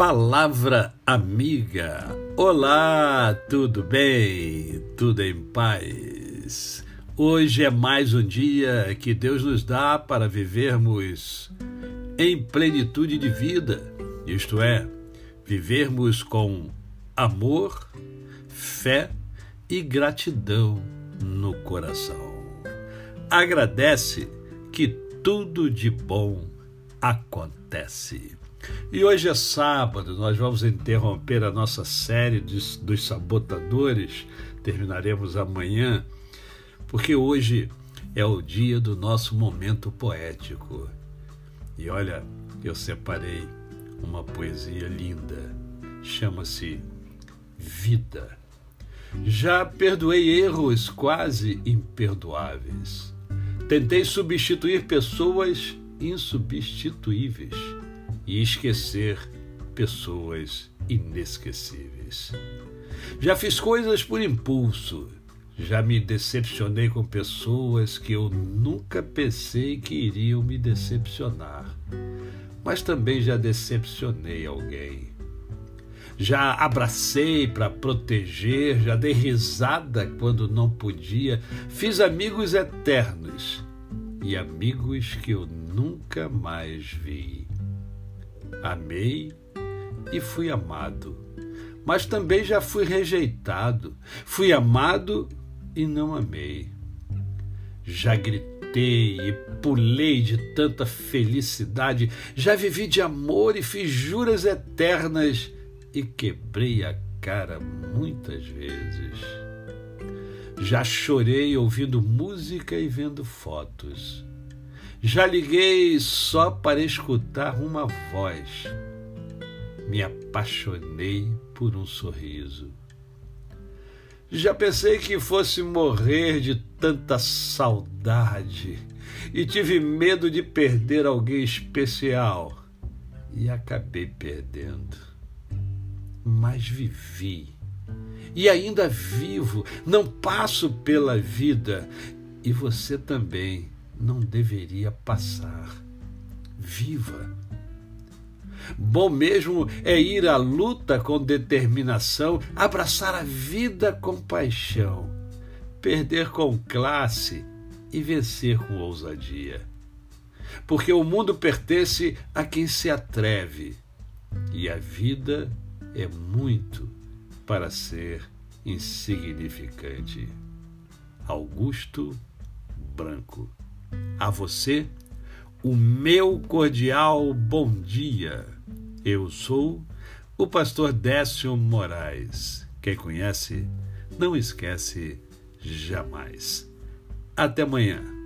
Palavra amiga. Olá, tudo bem? Tudo em paz? Hoje é mais um dia que Deus nos dá para vivermos em plenitude de vida, isto é, vivermos com amor, fé e gratidão no coração. Agradece que tudo de bom acontece. E hoje é sábado, nós vamos interromper a nossa série dos, dos sabotadores, terminaremos amanhã, porque hoje é o dia do nosso momento poético. E olha, eu separei uma poesia linda, chama-se Vida. Já perdoei erros quase imperdoáveis. Tentei substituir pessoas insubstituíveis e esquecer pessoas inesquecíveis. Já fiz coisas por impulso, já me decepcionei com pessoas que eu nunca pensei que iriam me decepcionar, mas também já decepcionei alguém. Já abracei para proteger, já dei risada quando não podia, fiz amigos eternos e amigos que eu nunca mais vi. Amei e fui amado, mas também já fui rejeitado. Fui amado e não amei. Já gritei e pulei de tanta felicidade, já vivi de amor e fiz juras eternas e quebrei a cara muitas vezes. Já chorei ouvindo música e vendo fotos. Já liguei só para escutar uma voz. Me apaixonei por um sorriso. Já pensei que fosse morrer de tanta saudade e tive medo de perder alguém especial e acabei perdendo. Mas vivi e ainda vivo, não passo pela vida e você também não deveria passar. Viva! Bom mesmo é ir à luta com determinação, abraçar a vida com paixão, perder com classe e vencer com ousadia. Porque o mundo pertence a quem se atreve e a vida é muito para ser insignificante. Augusto Branco a você o meu cordial bom dia. Eu sou o pastor Décio Moraes. Quem conhece, não esquece jamais. Até amanhã.